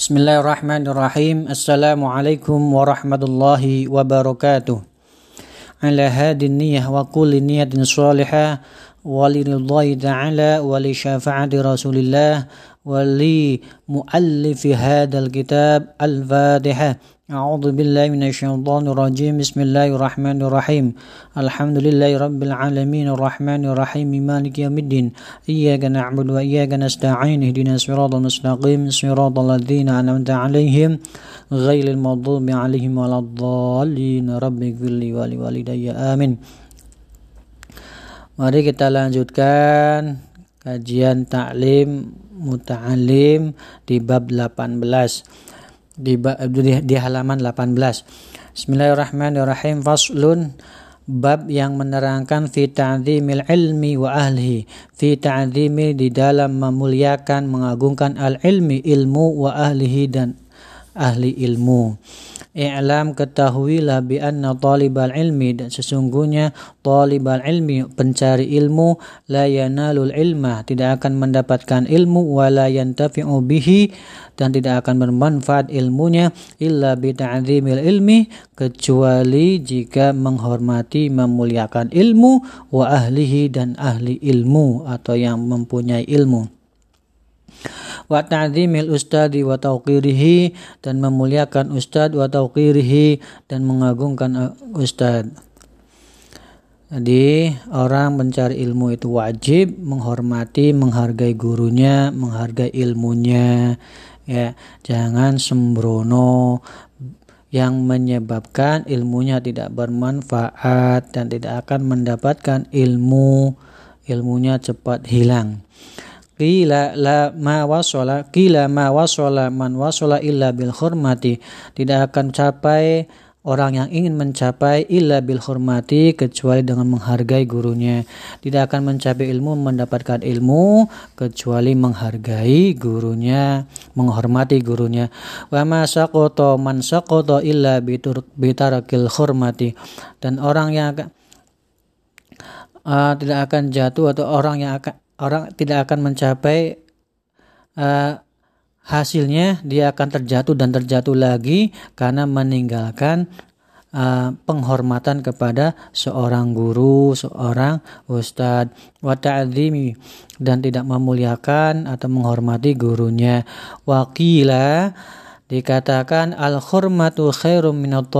بسم الله الرحمن الرحيم السلام عليكم ورحمة الله وبركاته على هذه النية وكل نية صالحة ولله تعالى ولشفاعة رسول الله ولمؤلف هذا الكتاب الفاتحة أعوذ بالله من الشيطان الرجيم بسم الله الرحمن الرحيم الحمد لله رب العالمين الرحمن الرحيم مالك يوم الدين إياك نعبد وإياك نستعين اهدنا الصراط المستقيم صراط الذين أنعمت عليهم غير المغضوب عليهم ولا الضالين رب اغفر لي ولوالدي آمين Mari kita lanjutkan kajian taklim muta'alim di bab 18 di, di, di halaman 18. Bismillahirrahmanirrahim. Faslun bab yang menerangkan fi ta'zimil ilmi wa ahlihi. Fi ta'zimi di dalam memuliakan, mengagungkan al-ilmi, ilmu wa ahlihi dan ahli ilmu. I'lam ketahuilah bi anna talibal ilmi dan sesungguhnya talibal ilmi pencari ilmu la yanalul ilma tidak akan mendapatkan ilmu wala yantafi'u bihi dan tidak akan bermanfaat ilmunya illa bi ta'zimil ilmi kecuali jika menghormati memuliakan ilmu wa ahlihi dan ahli ilmu atau yang mempunyai ilmu wa ta'zimil ustadi wa tauqirihi dan memuliakan ustad wa tauqirihi dan mengagungkan uh, ustad. Jadi orang mencari ilmu itu wajib menghormati, menghargai gurunya, menghargai ilmunya. Ya, jangan sembrono yang menyebabkan ilmunya tidak bermanfaat dan tidak akan mendapatkan ilmu, ilmunya cepat hilang. Qila la ma wasala qila ma wasala man wasala illa bil hurmati tidak akan capai orang yang ingin mencapai illa bil hurmati kecuali dengan menghargai gurunya. Tidak akan mencapai ilmu mendapatkan ilmu kecuali menghargai gurunya menghormati gurunya. Wa ma saqata man saqata illa bitarakil hurmati dan orang yang uh, tidak akan jatuh atau orang yang akan orang tidak akan mencapai uh, hasilnya dia akan terjatuh dan terjatuh lagi karena meninggalkan uh, penghormatan kepada seorang guru, seorang ustadz, wa dan tidak memuliakan atau menghormati gurunya. Wakila dikatakan al khurmatu khairum minat.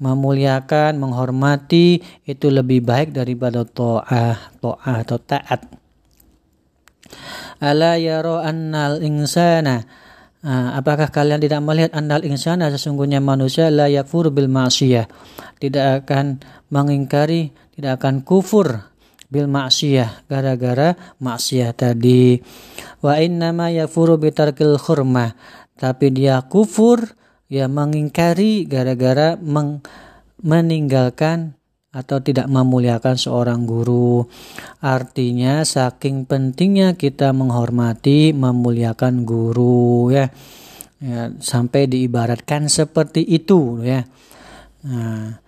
Memuliakan, menghormati itu lebih baik daripada ta'ah, ta'ah atau taat. Ala yaro annal insana. Apakah kalian tidak melihat annal insana? Sesungguhnya manusia la yakfur bil ma'siyah. Tidak akan mengingkari tidak akan kufur bil ma'siyah. Gara-gara maksiat tadi. Wa innama yakfuru bitarkil khurmah. Tapi dia kufur ya mengingkari gara-gara meng meninggalkan atau tidak memuliakan seorang guru. Artinya saking pentingnya kita menghormati, memuliakan guru ya. ya sampai diibaratkan seperti itu ya. Nah,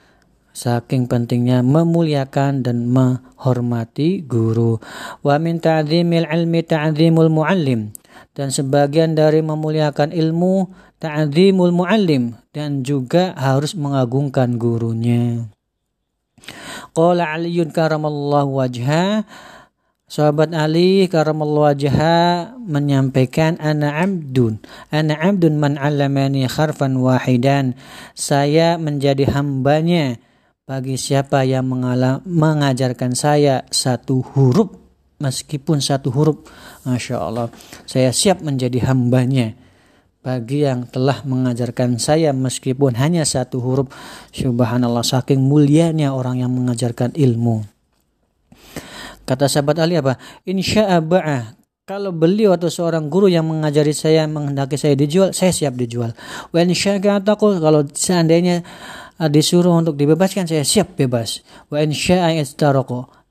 saking pentingnya memuliakan dan menghormati guru. Wa min ta'zimil ilmi ta'zimul muallim dan sebagian dari memuliakan ilmu ta'zimul muallim dan juga harus mengagungkan gurunya. Qala Aliun karamallahu wajha. Sahabat Ali karamallahu wajha menyampaikan ana abdun. Ana abdun man 'allamani kharfan wahidan. Saya menjadi hambanya bagi siapa yang mengajarkan saya satu huruf meskipun satu huruf. Masya Allah. Saya siap menjadi hambanya bagi yang telah mengajarkan saya meskipun hanya satu huruf. Subhanallah saking mulianya orang yang mengajarkan ilmu. Kata sahabat Ali apa? Insya'aba'ah kalau beliau atau seorang guru yang mengajari saya menghendaki saya dijual saya siap dijual. Wa insya'ataku kalau seandainya uh, disuruh untuk dibebaskan saya siap bebas. Wa insya'istaraku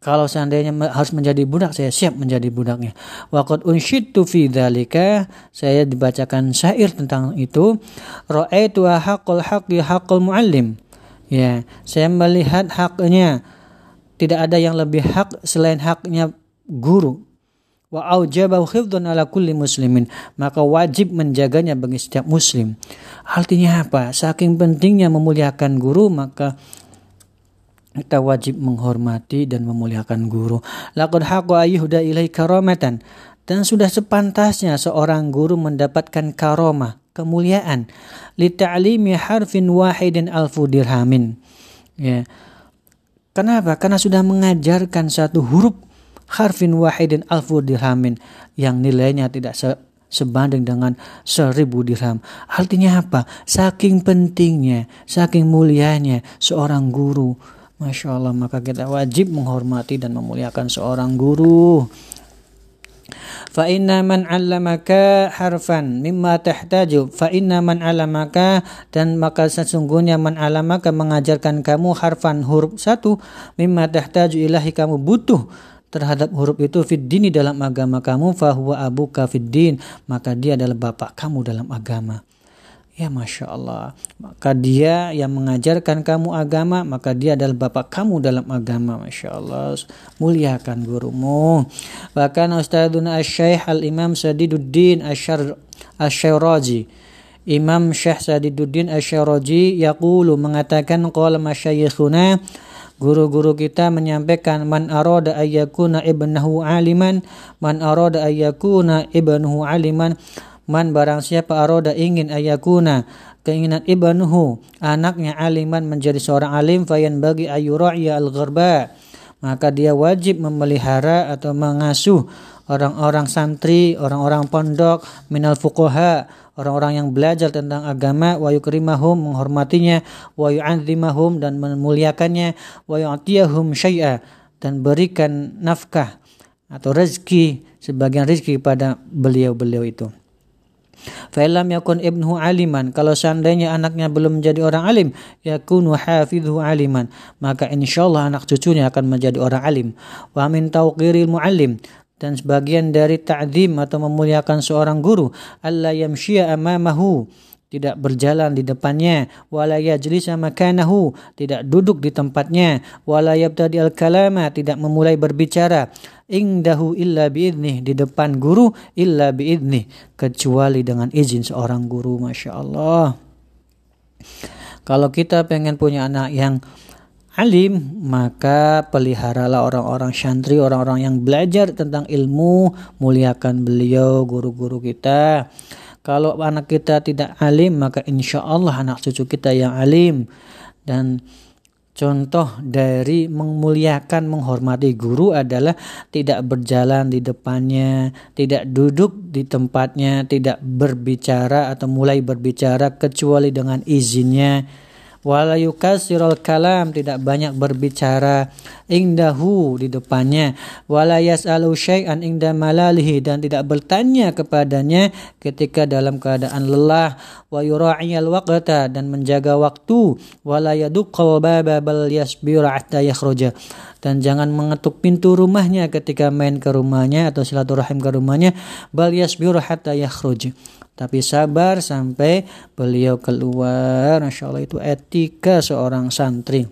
kalau seandainya harus menjadi budak, saya siap menjadi budaknya. Waqad unsyitu fi dzalika, saya dibacakan syair tentang itu. Ra'aitu haqqul haqqi haqqul muallim. Ya, saya melihat haknya tidak ada yang lebih hak selain haknya guru. wa aujabahu khifdun ala kulli muslimin maka wajib menjaganya bagi setiap muslim artinya apa saking pentingnya memuliakan guru maka kita wajib menghormati dan memuliakan guru laqad haqqa ayyuhda ilai karamatan dan sudah sepantasnya seorang guru mendapatkan karomah kemuliaan li ta'limi harfin wahidin alfu dirhamin ya kenapa karena sudah mengajarkan satu huruf harfin wahidin alfu dirhamin yang nilainya tidak se sebanding dengan seribu dirham. Artinya apa? Saking pentingnya, saking mulianya seorang guru. Masya Allah, maka kita wajib menghormati dan memuliakan seorang guru. Fa inna man 'allamaka harfan mimma tahtaju fa inna man 'allamaka dan maka sesungguhnya man 'allamaka mengajarkan kamu harfan huruf satu mimma tahtaju ilahi kamu butuh terhadap huruf itu fid dini dalam agama kamu fahuwa abuka fid din maka dia adalah bapak kamu dalam agama Ya Masya Allah. Maka dia yang mengajarkan kamu agama, maka dia adalah bapak kamu dalam agama. Masya Allah. Muliakan gurumu. Bahkan Ustadzuna Asyaih Al-Imam Sadiduddin Asyaraji. Imam Syekh Sadiduddin Asyaraji yaqulu mengatakan qala masyayikhuna Guru-guru kita menyampaikan man arada ayyakuna ibnahu aliman man arada ayyakuna ibnuhu aliman man barang siapa aroda ingin ayakuna keinginan ibnuhu anaknya aliman menjadi seorang alim fayan bagi ayura'iya al-gharba maka dia wajib memelihara atau mengasuh orang-orang santri, orang-orang pondok, minal fuqaha, orang-orang yang belajar tentang agama wa yukrimahum menghormatinya wa yu'adzimahum dan memuliakannya wa yu'tiyahum syai'a dan berikan nafkah atau rezeki sebagian rezeki pada beliau-beliau itu. Fa'ilam yakun ibnuhu aliman. Kalau seandainya anaknya belum menjadi orang alim, yakunu hafidhu aliman. Maka insyaAllah anak cucunya akan menjadi orang alim. Wa min tauqiril mu'allim dan sebagian dari ta'zim atau memuliakan seorang guru alla yamshiya amamahu tidak berjalan di depannya. Wala yajlisa makanahu tidak duduk di tempatnya. Wala yabtadi al kalama tidak memulai berbicara. Indahu illa biidnih di depan guru illa biidnih. Kecuali dengan izin seorang guru Masya Allah. Kalau kita pengen punya anak yang alim, maka peliharalah orang-orang syantri, orang-orang yang belajar tentang ilmu, muliakan beliau, guru-guru kita. Kalau anak kita tidak alim, maka insya Allah anak cucu kita yang alim. Dan contoh dari memuliakan, menghormati guru adalah tidak berjalan di depannya, tidak duduk di tempatnya, tidak berbicara atau mulai berbicara kecuali dengan izinnya wala yukasirul kalam tidak banyak berbicara indahu di depannya. Wala yas'alu syai'an inda malalihi dan tidak bertanya kepadanya ketika dalam keadaan lelah. Wa yura'iyal dan menjaga waktu. Wala yaduqqal baba bal yakhruja dan jangan mengetuk pintu rumahnya ketika main ke rumahnya atau silaturahim ke rumahnya. Bal yasbiru hatta tapi sabar sampai beliau keluar. Masya Allah itu etika seorang santri.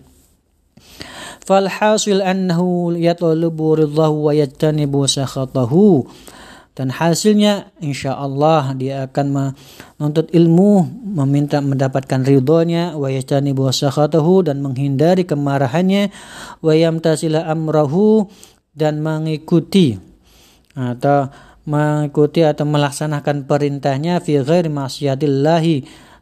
Falhasil annahu yatlubu ridhahu wa yajtanibu sakhatahu. Dan hasilnya insya Allah dia akan menuntut ilmu, meminta mendapatkan ridhonya, wa yajtanibu sakhatahu dan menghindari kemarahannya, wa yamtasila amrahu dan mengikuti atau mengikuti atau melaksanakan perintahnya fi ghairi maksiatillahi.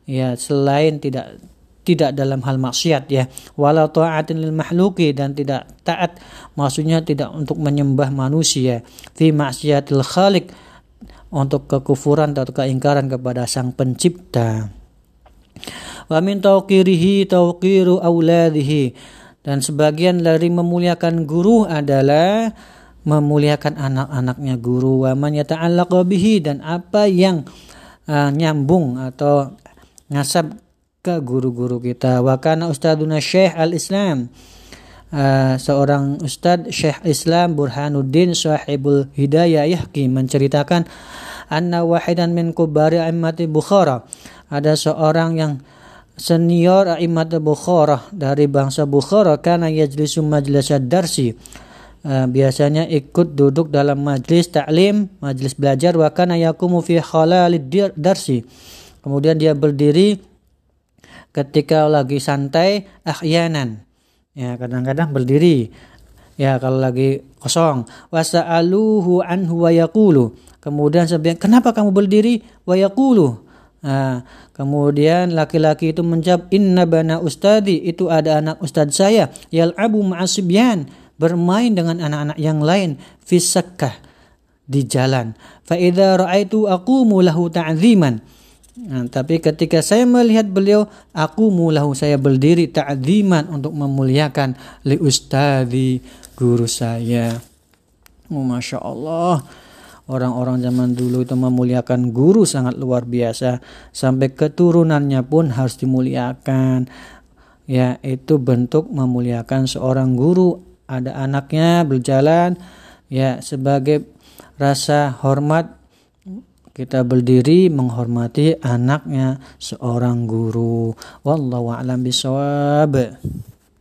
Ya selain tidak tidak dalam hal maksiat ya. Wala ta'atin lil mahluki dan tidak taat maksudnya tidak untuk menyembah manusia. Fi maksiatil khaliq untuk kekufuran atau keingkaran kepada sang pencipta. Wa min tauqirihi tauqiru auladihi dan sebagian dari memuliakan guru adalah memuliakan anak-anaknya guru. Wa man yata'allaqu bihi dan apa yang uh, nyambung atau ngasab ke guru-guru kita. Wa kana ustaduna syekh al-islam. Uh, seorang ustad syekh Islam Burhanuddin sahibul hidayah yahki menceritakan anna wahidan min kubari a'immati Bukhara. Ada seorang yang senior a'immat Bukhara dari bangsa Bukhara. Kana yajlisu majlis darsi uh, biasanya ikut duduk dalam majlis taklim, majlis belajar wa kana yakumu fi darsi. Kemudian dia berdiri ketika lagi santai ahyanan. Ya, kadang-kadang berdiri. Ya, kalau lagi kosong. Wasa'aluhu anhu wa yaqulu. Kemudian sebenarnya kenapa kamu berdiri? Wa yaqulu. Nah, kemudian laki-laki itu menjawab inna bana ustadi itu ada anak ustad saya yal'abu ma'asibyan bermain dengan anak-anak yang lain fisakkah di jalan. Fa idza ra'aitu aqumu lahu ta'ziman. Nah, tapi ketika saya melihat beliau, aku mulahu saya berdiri ta'ziman untuk memuliakan li ustadi guru saya. Oh, Masya Allah. Orang-orang zaman dulu itu memuliakan guru sangat luar biasa. Sampai keturunannya pun harus dimuliakan. Ya, itu bentuk memuliakan seorang guru ada anaknya berjalan ya sebagai rasa hormat kita berdiri menghormati anaknya seorang guru. Wallahu a'lam bisawab